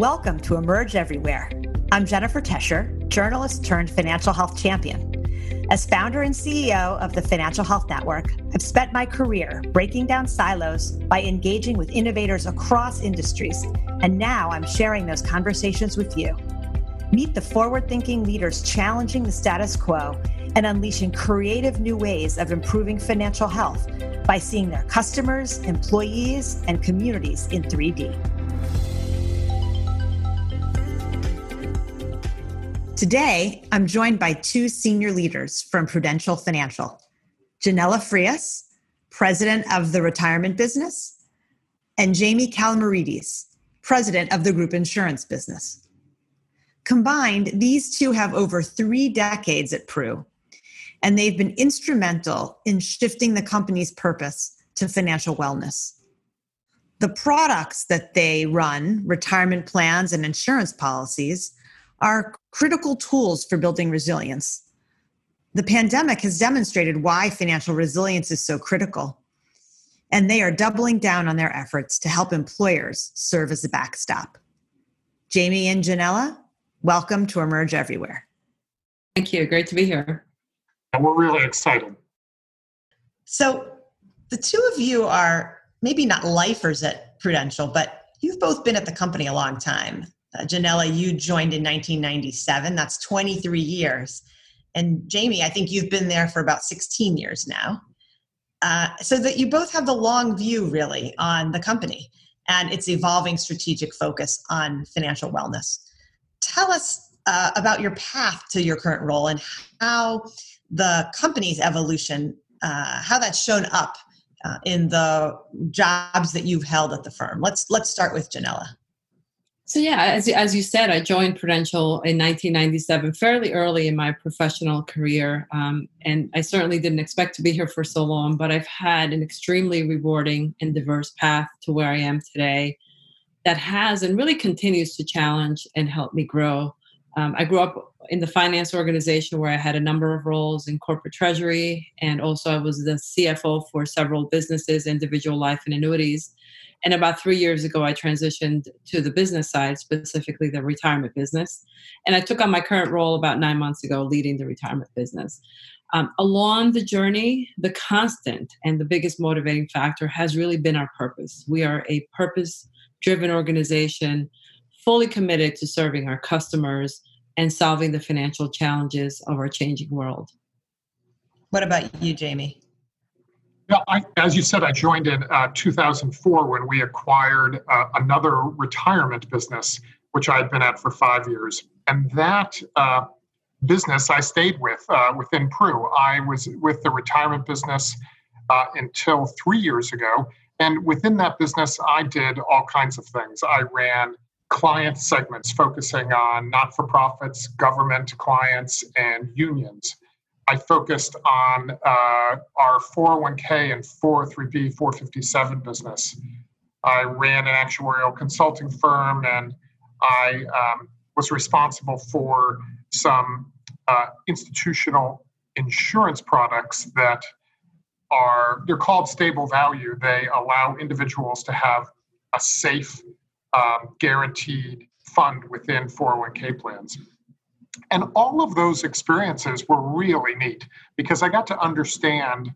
Welcome to Emerge Everywhere. I'm Jennifer Tescher, journalist turned financial health champion. As founder and CEO of the Financial Health Network, I've spent my career breaking down silos by engaging with innovators across industries, and now I'm sharing those conversations with you. Meet the forward thinking leaders challenging the status quo and unleashing creative new ways of improving financial health by seeing their customers, employees, and communities in 3D. Today, I'm joined by two senior leaders from Prudential Financial Yanela Frias, president of the retirement business, and Jamie Kalamarides, president of the group insurance business. Combined, these two have over three decades at Pru, and they've been instrumental in shifting the company's purpose to financial wellness. The products that they run, retirement plans and insurance policies, are critical tools for building resilience. The pandemic has demonstrated why financial resilience is so critical, and they are doubling down on their efforts to help employers serve as a backstop. Jamie and Yanela, welcome to Emerge Everywhere. Thank you. Great to be here. And we're really excited. So, the two of you are maybe not lifers at Prudential, but you've both been at the company a long time. Uh, Yanela, you joined in 1997. That's 23 years. And Jamie, I think you've been there for about 16 years now. Uh, so that you both have the long view, really, on the company and its evolving strategic focus on financial wellness. Tell us uh, about your path to your current role and how the company's evolution, uh, how that's shown up uh, in the jobs that you've held at the firm. Let's let's start with Yanela. So yeah, as, as you said, I joined Prudential in 1997, fairly early in my professional career, um, and I certainly didn't expect to be here for so long. But I've had an extremely rewarding and diverse path to where I am today, that has and really continues to challenge and help me grow. Um, I grew up in the finance organization where I had a number of roles in corporate treasury, and also I was the CFO for several businesses, individual life and annuities. And about three years ago, I transitioned to the business side, specifically the retirement business. And I took on my current role about nine months ago, leading the retirement business. Um, along the journey, the constant and the biggest motivating factor has really been our purpose. We are a purpose driven organization, fully committed to serving our customers and solving the financial challenges of our changing world. What about you, Jamie? Yeah, I, as you said, I joined in uh, 2004 when we acquired uh, another retirement business, which I had been at for five years. And that uh, business I stayed with uh, within Pru. I was with the retirement business uh, until three years ago. And within that business, I did all kinds of things. I ran client segments focusing on not for profits, government clients, and unions. I focused on uh, our 401k and 403b, 457 business. I ran an actuarial consulting firm and I um, was responsible for some uh, institutional insurance products that are they're called stable value they allow individuals to have a safe um, guaranteed fund within 401k plans and all of those experiences were really neat because I got to understand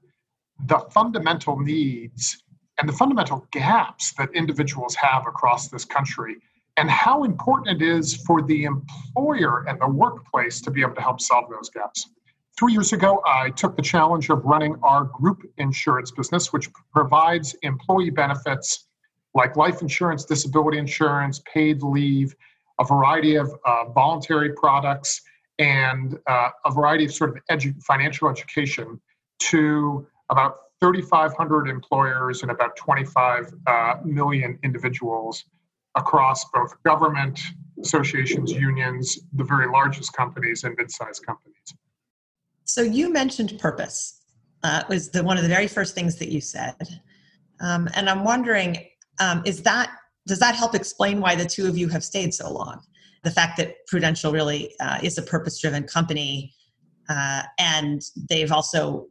the fundamental needs and the fundamental gaps that individuals have across this country and how important it is for the employer and the workplace to be able to help solve those gaps. Three years ago, I took the challenge of running our group insurance business, which provides employee benefits like life insurance, disability insurance, paid leave, a variety of uh, voluntary products and uh, a variety of sort of edu- financial education to about 3,500 employers and about 25 uh, million individuals across both government, associations, unions, the very largest companies, and mid-sized companies. So you mentioned purpose. Uh, was the one of the very first things that you said, um, and I'm wondering, um, is that does that help explain why the two of you have stayed so long? The fact that Prudential really uh, is a purpose driven company uh, and they've also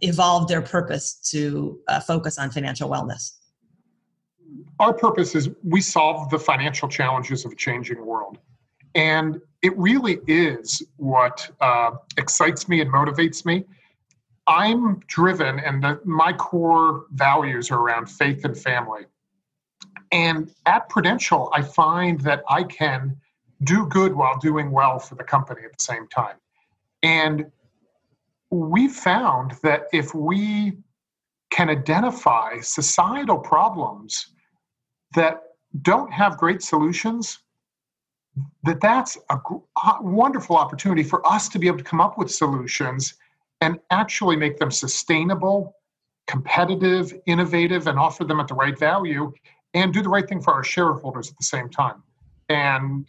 evolved their purpose to uh, focus on financial wellness. our purpose is we solve the financial challenges of a changing world. And it really is what uh, excites me and motivates me. I'm driven, and the, my core values are around faith and family. And at Prudential, I find that I can do good while doing well for the company at the same time. And we found that if we can identify societal problems that don't have great solutions, that that's a wonderful opportunity for us to be able to come up with solutions and actually make them sustainable, competitive, innovative, and offer them at the right value and do the right thing for our shareholders at the same time. And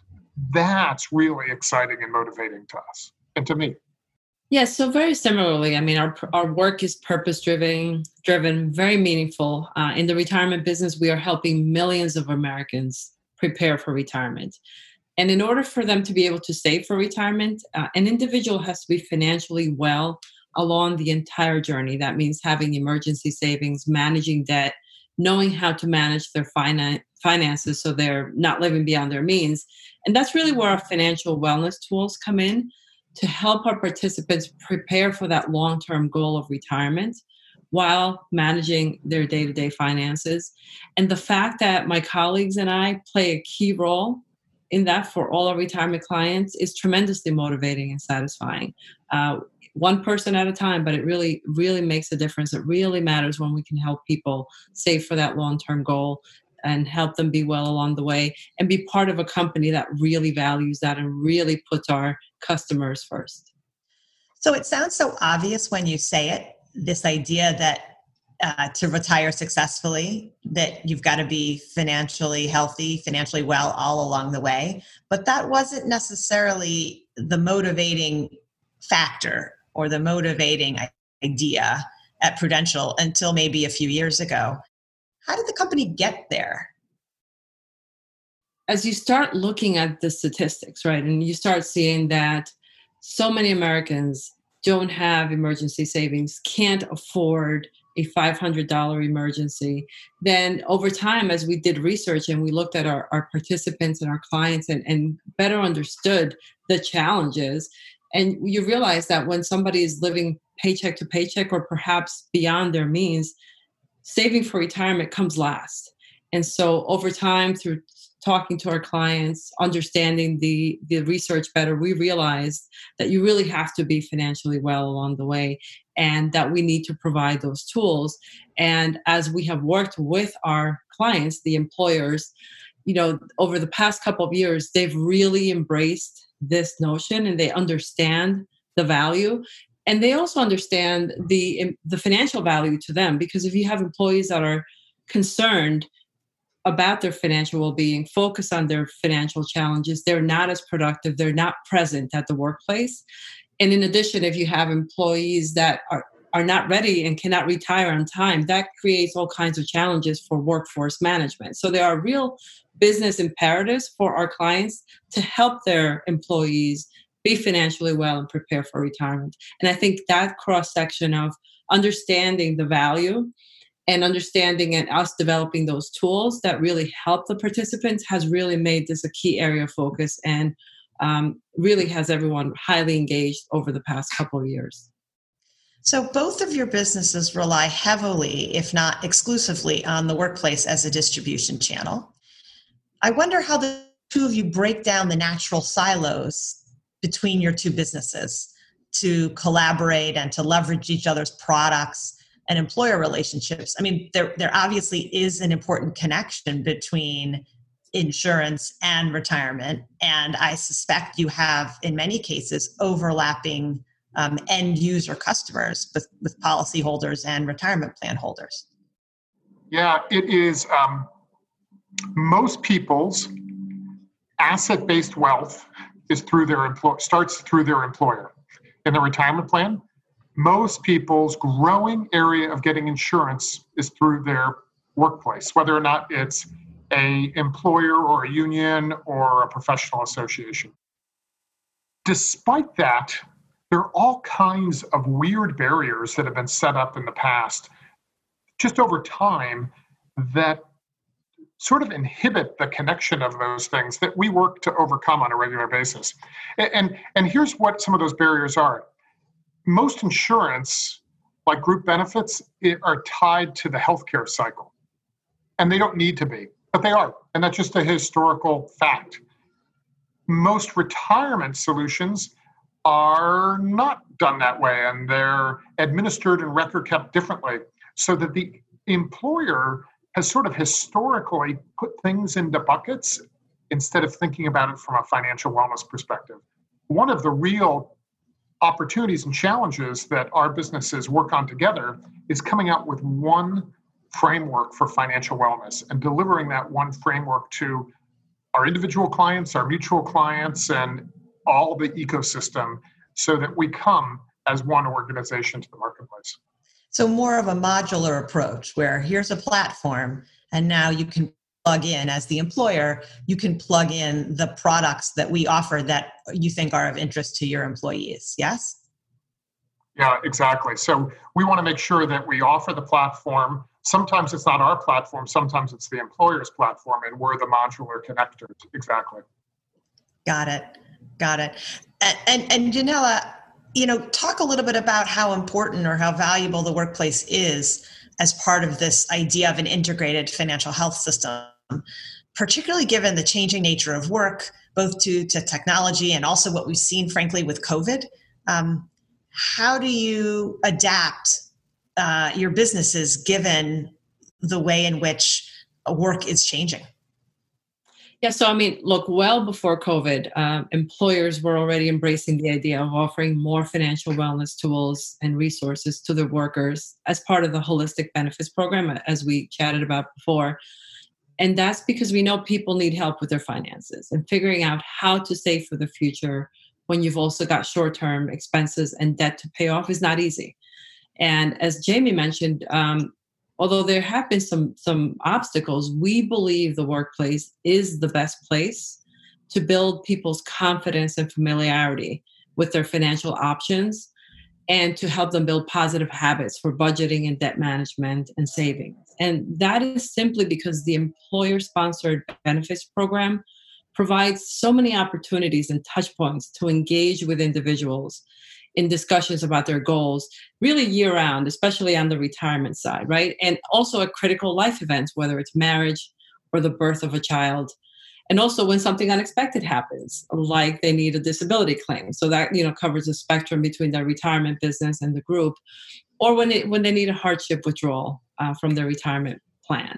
that's really exciting and motivating to us and to me. Yes, so very similarly, I mean, our our work is purpose driven, driven, very meaningful. Uh, in the retirement business, we are helping millions of Americans prepare for retirement. And in order for them to be able to save for retirement, uh, an individual has to be financially well along the entire journey. That means having emergency savings, managing debt, knowing how to manage their finan- finances so they're not living beyond their means. And that's really where our financial wellness tools come in to help our participants prepare for that long term goal of retirement while managing their day to day finances. And the fact that my colleagues and I play a key role in that for all our retirement clients is tremendously motivating and satisfying. Uh, one person at a time, but it really, really makes a difference. It really matters when we can help people save for that long term goal and help them be well along the way and be part of a company that really values that and really puts our customers first. So it sounds so obvious when you say it this idea that uh, to retire successfully that you've got to be financially healthy financially well all along the way but that wasn't necessarily the motivating factor or the motivating idea at prudential until maybe a few years ago. How did the company get there? As you start looking at the statistics right and you start seeing that so many americans don't have emergency savings can't afford a $500 emergency, then over time, as we did research and we looked at our, our participants and our clients and, and better understood the challenges, and you realize that when somebody is living paycheck to paycheck or perhaps beyond their means, saving for retirement comes last. And so over time, through talking to our clients, understanding the, the research better, we realized that you really have to be financially well along the way and that we need to provide those tools. And as we have worked with our clients, the employers, you know, over the past couple of years, they've really embraced this notion and they understand the value. And they also understand the the financial value to them because if you have employees that are concerned about their financial well-being focus on their financial challenges they're not as productive they're not present at the workplace. And in addition if you have employees that are are not ready and cannot retire on time that creates all kinds of challenges for workforce management. So there are real business imperatives for our clients to help their employees be financially well and prepare for retirement and i think that cross section of understanding the value and understanding and us developing those tools that really help the participants has really made this a key area of focus and um, really has everyone highly engaged over the past couple of years. So, both of your businesses rely heavily, if not exclusively, on the workplace as a distribution channel. I wonder how the two of you break down the natural silos between your two businesses to collaborate and to leverage each other's products and employer relationships. I mean there there obviously is an important connection between insurance and retirement and i suspect you have in many cases overlapping um, end user customers with, with policyholders and retirement plan holders. Yeah it is um, most people's asset-based wealth is through their employer starts through their employer in the retirement plan most people's growing area of getting insurance is through their workplace, whether or not it's a employer or a union or a professional association. Despite that, there are all kinds of weird barriers that have been set up in the past, just over time, that sort of inhibit the connection of those things that we work to overcome on a regular basis. And, and, and here's what some of those barriers are. Most insurance, like group benefits, are tied to the healthcare cycle. And they don't need to be, but they are. And that's just a historical fact. Most retirement solutions are not done that way and they're administered and record kept differently so that the employer has sort of historically put things into buckets instead of thinking about it from a financial wellness perspective. One of the real opportunities and challenges that our businesses work on together is coming out with one framework for financial wellness and delivering that one framework to our individual clients, our mutual clients, and all the ecosystem so that we come as one organization to the marketplace. So, more of a modular approach where here's a platform, and now you can plug in as the employer, you can plug in the products that we offer that you think are of interest to your employees. Yes? Yeah, exactly. So, we want to make sure that we offer the platform. Sometimes it's not our platform, sometimes it's the employer's platform, and we're the modular connectors. Exactly. Got it. Got it. And, and, and Yanela, you know, talk a little bit about how important or how valuable the workplace is as part of this idea of an integrated financial health system, particularly given the changing nature of work, both due to technology and also what we've seen, frankly, with COVID. Um, how do you adapt uh, your businesses given the way in which work is changing? Yeah, so I mean, look, well before COVID, uh, employers were already embracing the idea of offering more financial wellness tools and resources to their workers as part of the holistic benefits program, as we chatted about before. And that's because we know people need help with their finances and figuring out how to save for the future when you've also got short term expenses and debt to pay off is not easy. And as Jamie mentioned, um, although there have been some some obstacles we believe the workplace is the best place to build people's confidence and familiarity with their financial options and to help them build positive habits for budgeting and debt management and savings. And that is simply because the employer sponsored benefits program provides so many opportunities and touch points to engage with individuals in discussions about their goals really year round, especially on the retirement side, right? And also at critical life events, whether it's marriage or the birth of a child. And also when something unexpected happens, like they need a disability claim. So that, you know, covers the spectrum between their retirement business and the group. Or when, it, when they need a hardship withdrawal uh, from their retirement plan.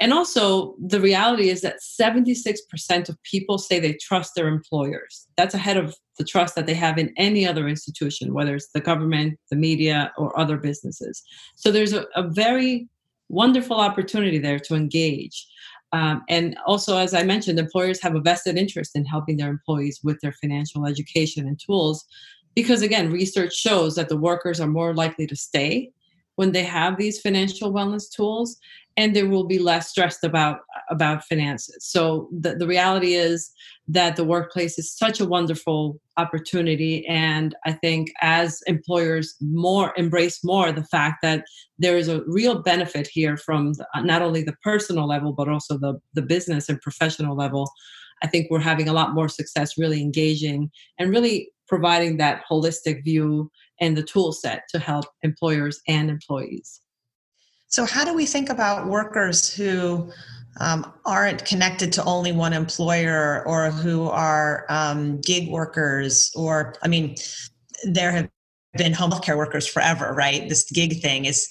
And also, the reality is that 76% of people say they trust their employers. That's ahead of the trust that they have in any other institution, whether it's the government, the media, or other businesses. So there's a, a very wonderful opportunity there to engage. Um, and also, as I mentioned, employers have a vested interest in helping their employees with their financial education and tools because, again, research shows that the workers are more likely to stay when they have these financial wellness tools and they will be less stressed about about finances so the, the reality is that the workplace is such a wonderful opportunity and i think as employers more embrace more the fact that there is a real benefit here from the, not only the personal level but also the, the business and professional level i think we're having a lot more success really engaging and really providing that holistic view and the tool set to help employers and employees. So, how do we think about workers who um, aren't connected to only one employer or who are um, gig workers? Or, I mean, there have been home care workers forever, right? This gig thing is,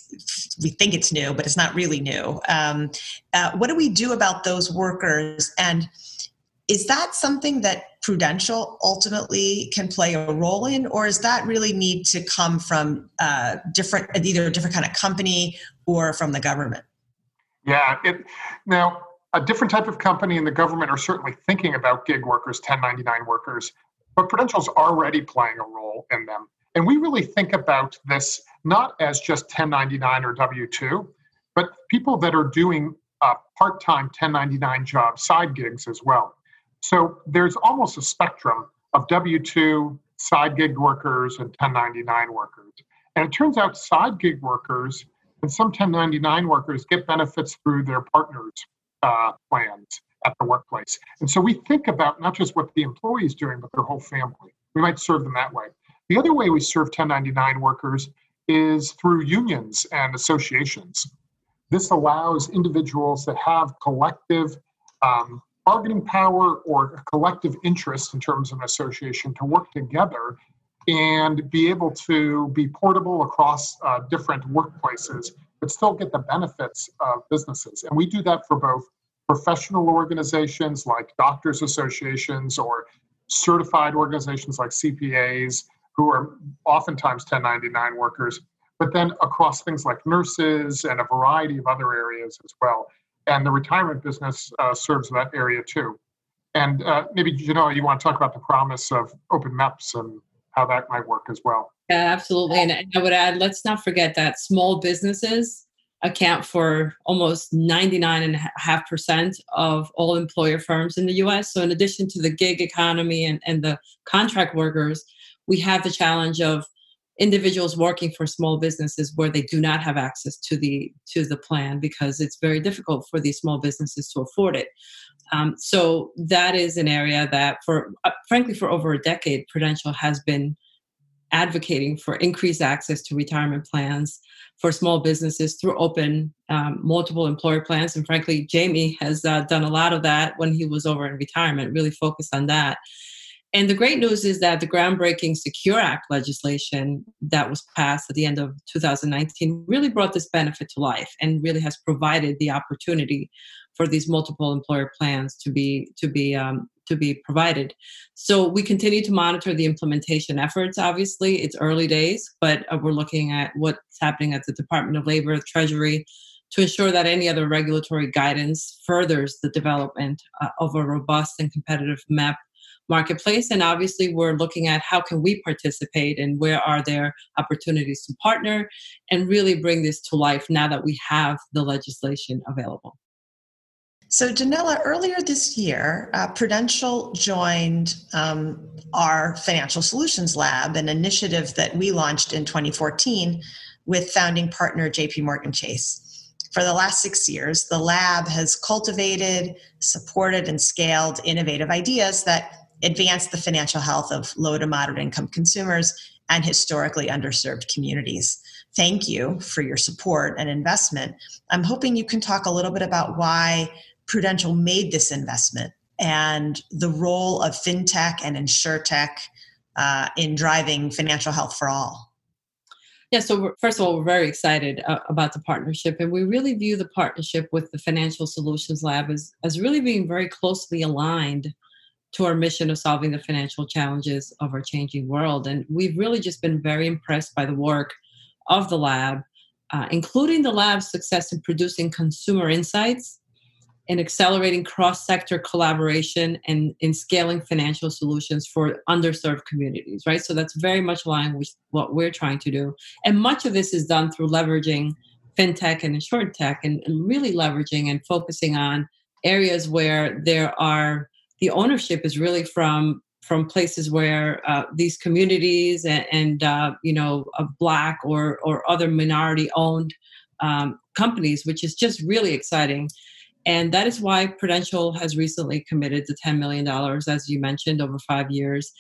we think it's new, but it's not really new. Um, uh, what do we do about those workers? And is that something that Prudential ultimately can play a role in, or is that really need to come from uh, different, either a different kind of company or from the government? Yeah, it, now a different type of company and the government are certainly thinking about gig workers, 1099 workers, but Prudential's already playing a role in them. And we really think about this not as just 1099 or W 2, but people that are doing uh, part time 1099 jobs, side gigs as well. So there's almost a spectrum of W 2 side gig workers and 1099 workers. And it turns out side gig workers and some 1099 workers get benefits through their partners uh, plans at the workplace. And so we think about not just what the employee is doing, but their whole family. We might serve them that way. The other way we serve 1099 workers is through unions and associations. This allows individuals that have collective um, bargaining power or a collective interest in terms of an association to work together and be able to be portable across uh, different workplaces, but still get the benefits of businesses. And we do that for both professional organizations like doctors associations or certified organizations like CPAs who are oftentimes 1099 workers, but then across things like nurses and a variety of other areas as well. And the retirement business uh, serves that area too. And uh, maybe, you know, you want to talk about the promise of open MEPS and how that might work as well. Yeah, absolutely. And I would add, let's not forget that small businesses account for almost 99.5% of all employer firms in the US. So, in addition to the gig economy and, and the contract workers, we have the challenge of individuals working for small businesses where they do not have access to the to the plan because it's very difficult for these small businesses to afford it. Um, so that is an area that for uh, frankly for over a decade prudential has been advocating for increased access to retirement plans for small businesses through open um, multiple employer plans. And frankly jamie has uh, done a lot of that when he was over in retirement really focused on that and the great news is that the groundbreaking Secure Act legislation that was passed at the end of 2019 really brought this benefit to life and really has provided the opportunity for these multiple employer plans to be to be um, to be provided. So we continue to monitor the implementation efforts. Obviously, it's early days, but uh, we're looking at what's happening at the Department of Labor, Treasury, to ensure that any other regulatory guidance furthers the development uh, of a robust and competitive MEP marketplace and obviously we're looking at how can we participate and where are there opportunities to partner and really bring this to life now that we have the legislation available so, Yanela, earlier this year, uh, Prudential joined um, our Financial Solutions Lab, an initiative that we launched in 2014 with founding partner JP Morgan Chase. For the last six years, the lab has cultivated, supported, and scaled innovative ideas that advance the financial health of low to moderate income consumers and historically underserved communities. Thank you for your support and investment. I'm hoping you can talk a little bit about why Prudential made this investment and the role of fintech and insurtech uh, in driving financial health for all. Yeah, so first of all, we're very excited uh, about the partnership, and we really view the partnership with the Financial Solutions Lab as, as really being very closely aligned to our mission of solving the financial challenges of our changing world. And we've really just been very impressed by the work of the lab, uh, including the lab's success in producing consumer insights and accelerating cross sector collaboration and in scaling financial solutions for underserved communities, right? So that's very much aligned with what we're trying to do. And much of this is done through leveraging fintech and insurtech and, and really leveraging and focusing on areas where there are the ownership is really from from places where uh, these communities and, and uh, you know black or or other minority owned um, companies which is just really exciting. And that is why prudential has recently committed to $10 million as you mentioned over five years.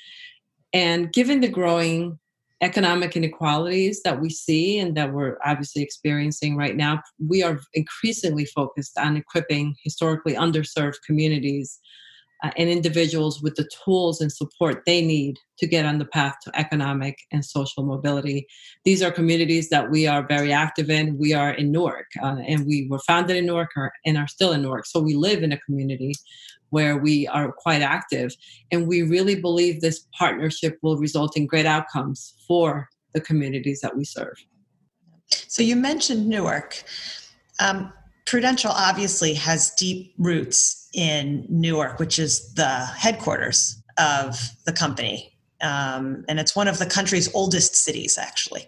And given the growing economic inequalities that we see and that we're obviously experiencing right now we are increasingly focused on equipping historically underserved communities uh, and individuals with the tools and support they need to get on the path to economic and social mobility. These are communities that we are very active in. We are in Newark, uh, and we were founded in Newark and are still in Newark. So we live in a community where we are quite active. And we really believe this partnership will result in great outcomes for the communities that we serve. So you mentioned Newark. Um, Prudential obviously has deep roots in Newark, which is the headquarters of the company. Um, and it's one of the country's oldest cities, actually.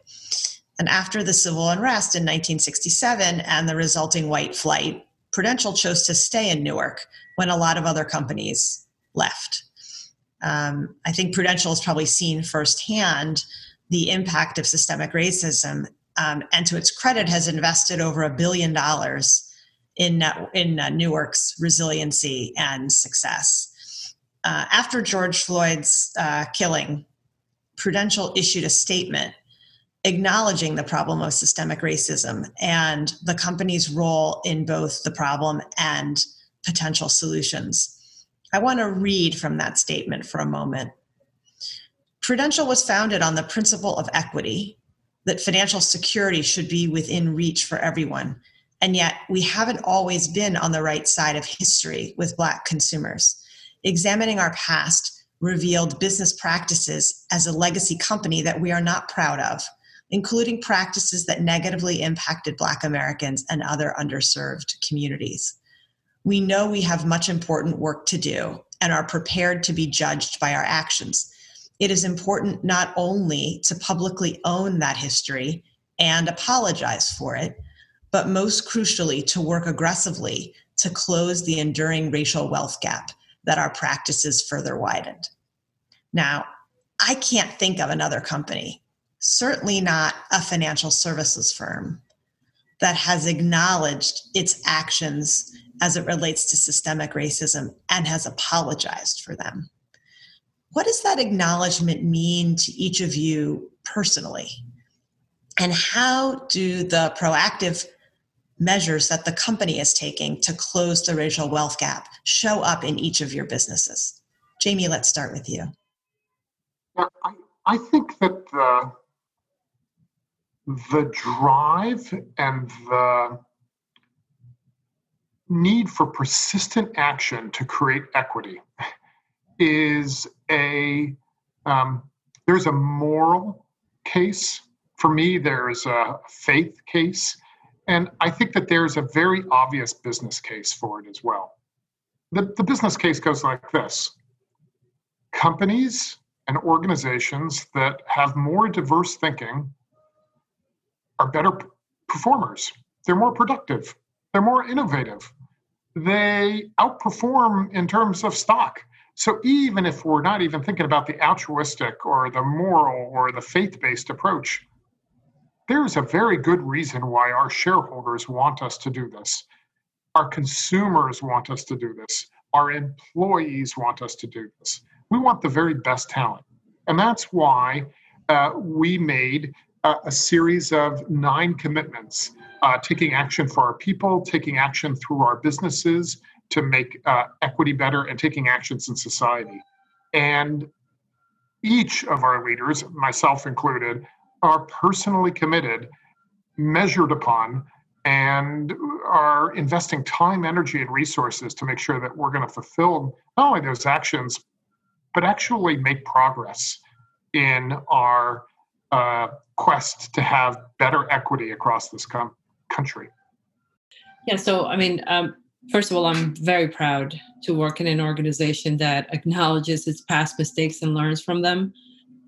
And after the civil unrest in 1967 and the resulting white flight, Prudential chose to stay in Newark when a lot of other companies left. Um, I think Prudential has probably seen firsthand the impact of systemic racism um, and to its credit has invested over a billion dollars in, in uh, Newark's resiliency and success. Uh, after George Floyd's uh, killing, Prudential issued a statement acknowledging the problem of systemic racism and the company's role in both the problem and potential solutions. I want to read from that statement for a moment. Prudential was founded on the principle of equity, that financial security should be within reach for everyone. And yet, we haven't always been on the right side of history with Black consumers. Examining our past revealed business practices as a legacy company that we are not proud of, including practices that negatively impacted Black Americans and other underserved communities. We know we have much important work to do and are prepared to be judged by our actions it is important not only to publicly own that history and apologize for it, but most crucially to work aggressively to close the enduring racial wealth gap that our practices further widened. Now, I can't think of another company, certainly not a financial services firm, that has acknowledged its actions as it relates to systemic racism and has apologized for them. What does that acknowledgement mean to each of you personally? And how do the proactive measures that the company is taking to close the racial wealth gap show up in each of your businesses? Jamie, let's start with you. I, I think that the, the drive and the need for persistent action to create equity is a um, there's a moral case for me there's a faith case and i think that there's a very obvious business case for it as well. The, the business case goes like this. Companies and organizations that have more diverse thinking are better performers. They're more productive. They're more innovative. They outperform in terms of stock. So even if we're not even thinking about the altruistic or the moral or the faith based approach, there's a very good reason why our shareholders want us to do this. Our consumers want us to do this. Our employees want us to do this. We want the very best talent. And that's why uh, we made a, a, series of nine commitments uh, taking action for our people, taking action through our businesses, to make uh, equity better and taking actions in society. And each of our leaders, myself included, are personally committed, measured upon, and are investing time, energy, and resources to make sure that we're going to fulfill not only those actions, but actually make progress in our uh, quest to have better equity across this com- country. Yeah, so I mean, um, First of all, I'm very proud to work in an organization that acknowledges its past mistakes and learns from them,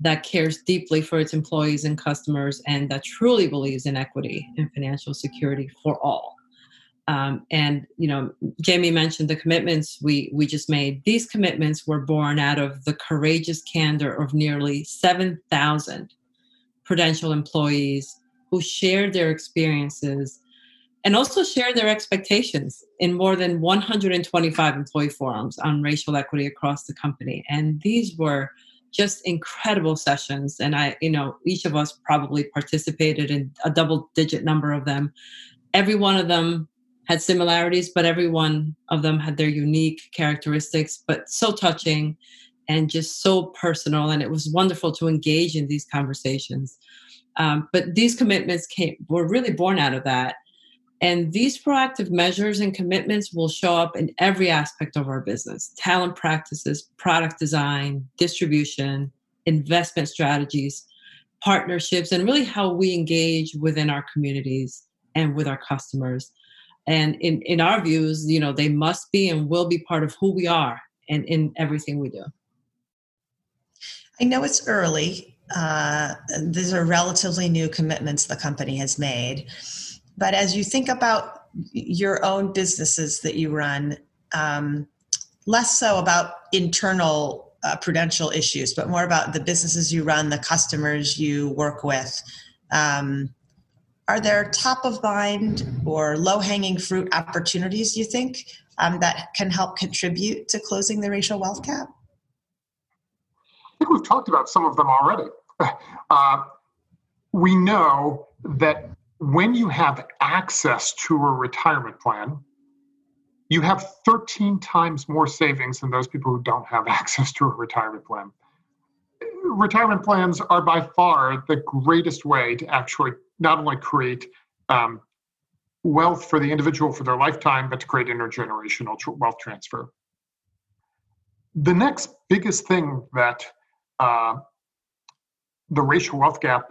that cares deeply for its employees and customers, and that truly believes in equity and financial security for all. Um, and you know, Jamie mentioned the commitments we we just made. These commitments were born out of the courageous candor of nearly seven thousand Prudential employees who shared their experiences and also shared their expectations in more than 125 employee forums on racial equity across the company. And these were just incredible sessions. And I, you know, each of us probably participated in a double digit number of them. Every one of them had similarities, but every one of them had their unique characteristics, but so touching and just so personal. And it was wonderful to engage in these conversations. Um, but these commitments came were really born out of that and these proactive measures and commitments will show up in every aspect of our business talent practices, product design, distribution, investment strategies, partnerships, and really how we engage within our communities and with our customers. And in, in our views, you know, they must be and will be part of who we are and in everything we do. I know it's early. Uh, these are relatively new commitments the company has made. But as you think about your own businesses that you run, um, less so about internal uh, prudential issues, but more about the businesses you run, the customers you work with. Um, are there top of mind or low hanging fruit opportunities you think um, that can help contribute to closing the racial wealth gap? I think we've talked about some of them already. Uh, we know that when you have access to a retirement plan, you have 13 times more savings than those people who don't have access to a retirement plan. Retirement plans are by far the greatest way to actually not only create um, wealth for the individual for their lifetime, but to create intergenerational wealth transfer. The next biggest thing that uh, the racial wealth gap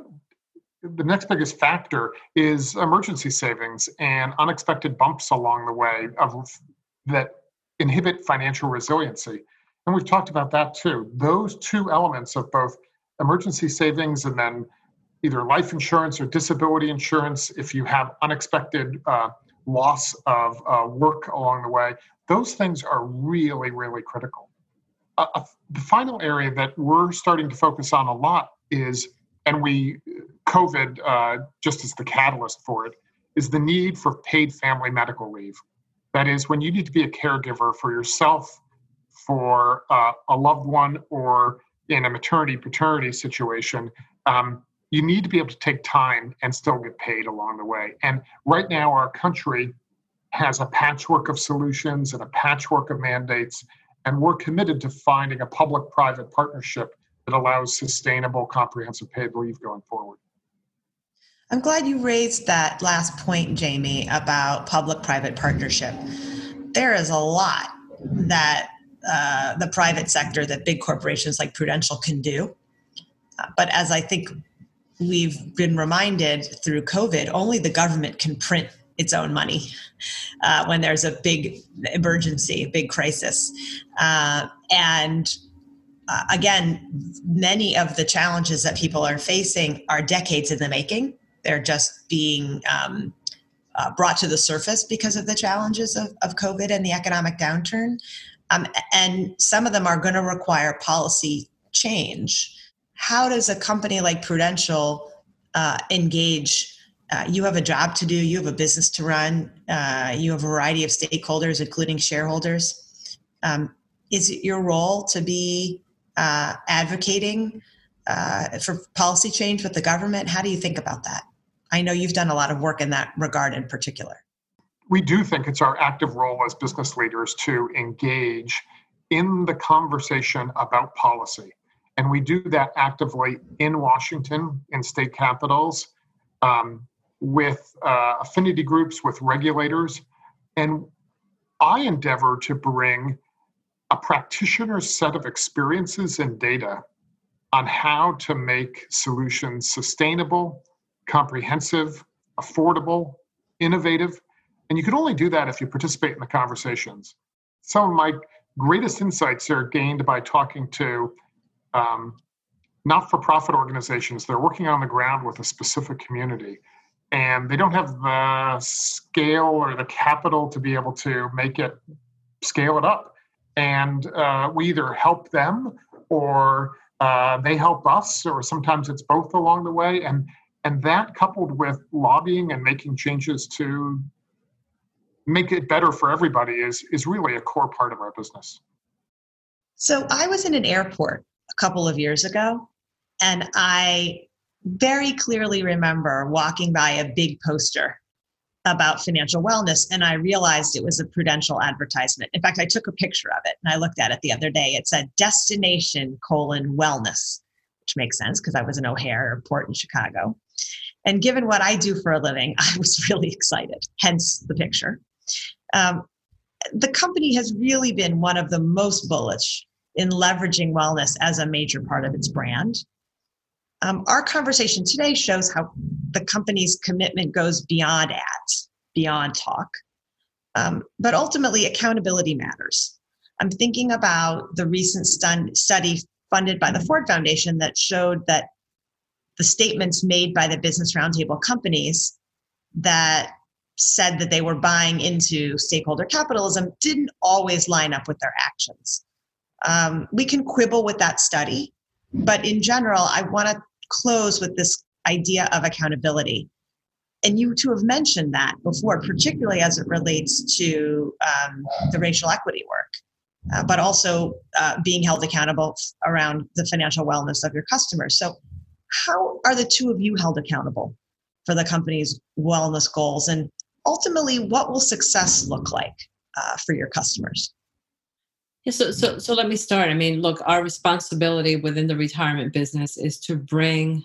the next biggest factor is emergency savings and unexpected bumps along the way of that inhibit financial resiliency. And we've talked about that too. Those two elements of both emergency savings and then either life insurance or disability insurance, if you have unexpected uh, loss of uh, work along the way, those things are really, really critical. Uh, the final area that we're starting to focus on a lot is, and we COVID, uh, just as the catalyst for it, is the need for paid family medical leave. That is, when you need to be a caregiver for yourself, for uh, a loved one, or in a maternity paternity situation, um, you need to be able to take time and still get paid along the way. And right now, our country has a patchwork of solutions and a patchwork of mandates, and we're committed to finding a public private partnership that allows sustainable comprehensive paid leave going forward. I'm glad you raised that last point, Jamie, about public private partnership. There is a lot that uh, the private sector, that big corporations like Prudential can do. Uh, but as I think we've been reminded through COVID, only the government can print its own money uh, when there's a big emergency, a big crisis. Uh, and uh, again, many of the challenges that people are facing are decades in the making. They're just being um, uh, brought to the surface because of the challenges of, of COVID and the economic downturn. Um, and some of them are going to require policy change. How does a company like Prudential uh, engage? Uh, you have a job to do, you have a business to run, uh, you have a variety of stakeholders, including shareholders. Um, is it your role to be uh, advocating uh, for policy change with the government? How do you think about that? I know you've done a lot of work in that regard in particular. We do think it's our active role as business leaders to engage in the conversation about policy. And we do that actively in Washington, in state capitals, um, with uh, affinity groups, with regulators. And I endeavor to bring a practitioner's set of experiences and data on how to make solutions sustainable, comprehensive, affordable, innovative. And you can only do that if you participate in the conversations. Some of my greatest insights are gained by talking to um, not for profit organizations. They're working on the ground with a specific community. And they don't have the scale or the capital to be able to make it scale it up. And uh, we either help them or uh, they help us, or sometimes it's both along the way. And and that coupled with lobbying and making changes to make it better for everybody is, is really a core part of our business. So I was in an airport a couple of years ago, and I very clearly remember walking by a big poster about financial wellness and i realized it was a prudential advertisement in fact i took a picture of it and i looked at it the other day it said destination colon wellness which makes sense because i was in o'hare airport in chicago and given what I do for a living, I was really excited, hence the picture. Um, the company has really been one of the most bullish in leveraging wellness as a major part of its brand. Um, our conversation today shows how the company's commitment goes beyond ads, beyond talk. Um, but ultimately, accountability matters. I'm thinking about the recent study funded by the Ford Foundation that showed that the statements made by the business roundtable companies that said that they were buying into stakeholder capitalism didn't always line up with their actions. Um, we can quibble with that study, but in general, I want to close with this idea of accountability. and you two have mentioned that before, particularly as it relates to um, the racial equity work, uh, but also uh, being held accountable around the financial wellness of your customers. So, how are the two of you held accountable for the company's wellness goals? And ultimately, what will success look like uh, for your customers? Yeah, so, so, so let me start. I mean, look, our responsibility within the retirement business is to bring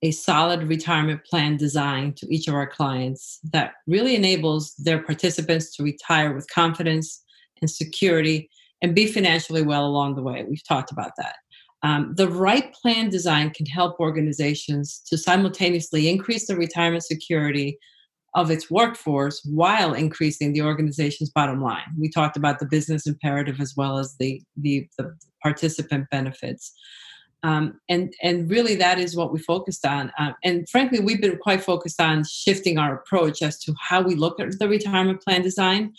a solid retirement plan design to each of our clients that really enables their participants to retire with confidence and security and be financially well along the way. We've talked about that. Um, the right plan design can help organizations to simultaneously increase their retirement security of its workforce while increasing the organization's bottom line. We talked about the business imperative as well as the, the, the participant benefits. Um, and and really that is what we focused on uh, and frankly we've been quite focused on shifting our approach as to how we look at the retirement plan design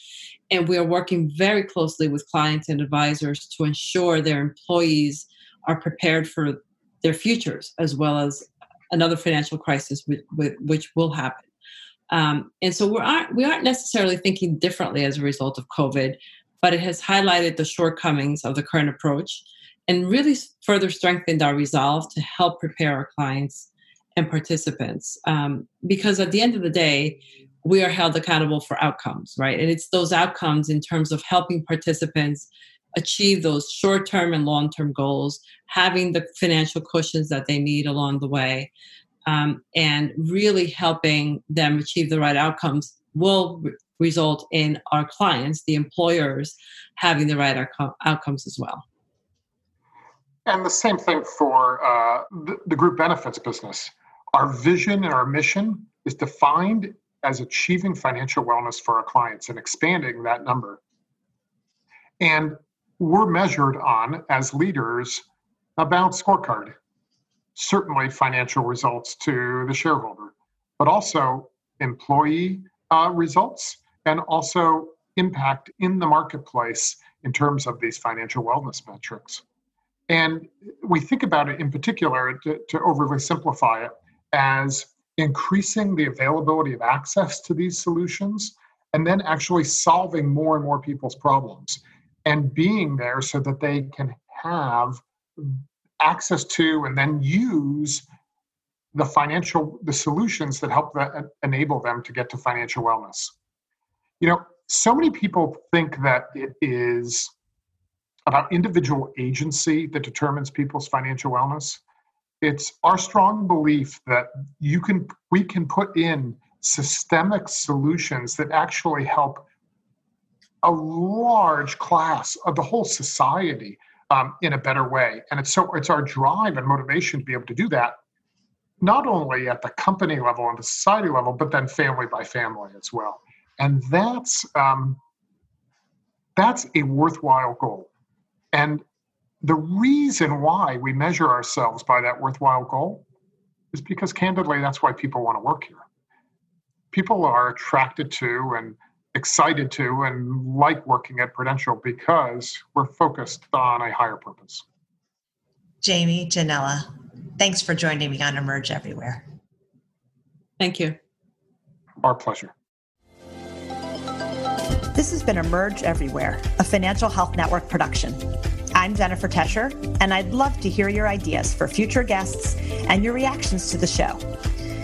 and we are working very closely with clients and advisors to ensure their employees are prepared for their futures as well as another financial crisis which, which will happen um, and so we aren't we aren't necessarily thinking differently as a result of covid but it has highlighted the shortcomings of the current approach and really further strengthened our resolve to help prepare our clients and participants. Um, because at the end of the day, we are held accountable for outcomes, right? And it's those outcomes in terms of helping participants achieve those short term and long term goals, having the financial cushions that they need along the way, um, and really helping them achieve the right outcomes will re- result in our clients, the employers, having the right outcomes as well. And the same thing for uh, the, the group benefits business. Our vision and our mission is defined as achieving financial wellness for our clients and expanding that number. And we're measured on, as leaders, a balanced scorecard. Certainly, financial results to the shareholder, but also employee uh, results and also impact in the marketplace in terms of these financial wellness metrics. And we think about it in particular, to, to overly simplify it, as increasing the availability of access to these solutions and then actually solving more and more people's problems and being there so that they can have access to and then use the financial the solutions that help that enable them to get to financial wellness you know so many people think that it is about individual agency that determines people's financial wellness. It's our strong belief that you can we can put in systemic solutions that actually help a large class of the whole society um, in a better way. And it's so it's our drive and motivation to be able to do that, not only at the company level and the society level, but then family by family as well. And that's um, that's a worthwhile goal. And the reason why we measure ourselves by that worthwhile goal is because, candidly, that's why people want to work here. People are attracted to and excited to and like working at Prudential because we're focused on a higher purpose. Jamie, Yanela, thanks for joining me on Emerge Everywhere. Thank you. Our pleasure. This has been Emerge Everywhere, a Financial Health Network production. I'm Jennifer Tescher, and I'd love to hear your ideas for future guests and your reactions to the show.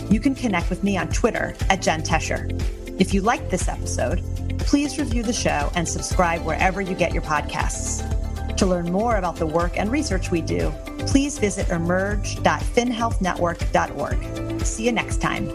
You can connect with me on Twitter at Jen Tescher. If you liked this episode, please review the show and subscribe wherever you get your podcasts. To learn more about the work and research we do, please visit emerge.finhealthnetwork.org. See you next time.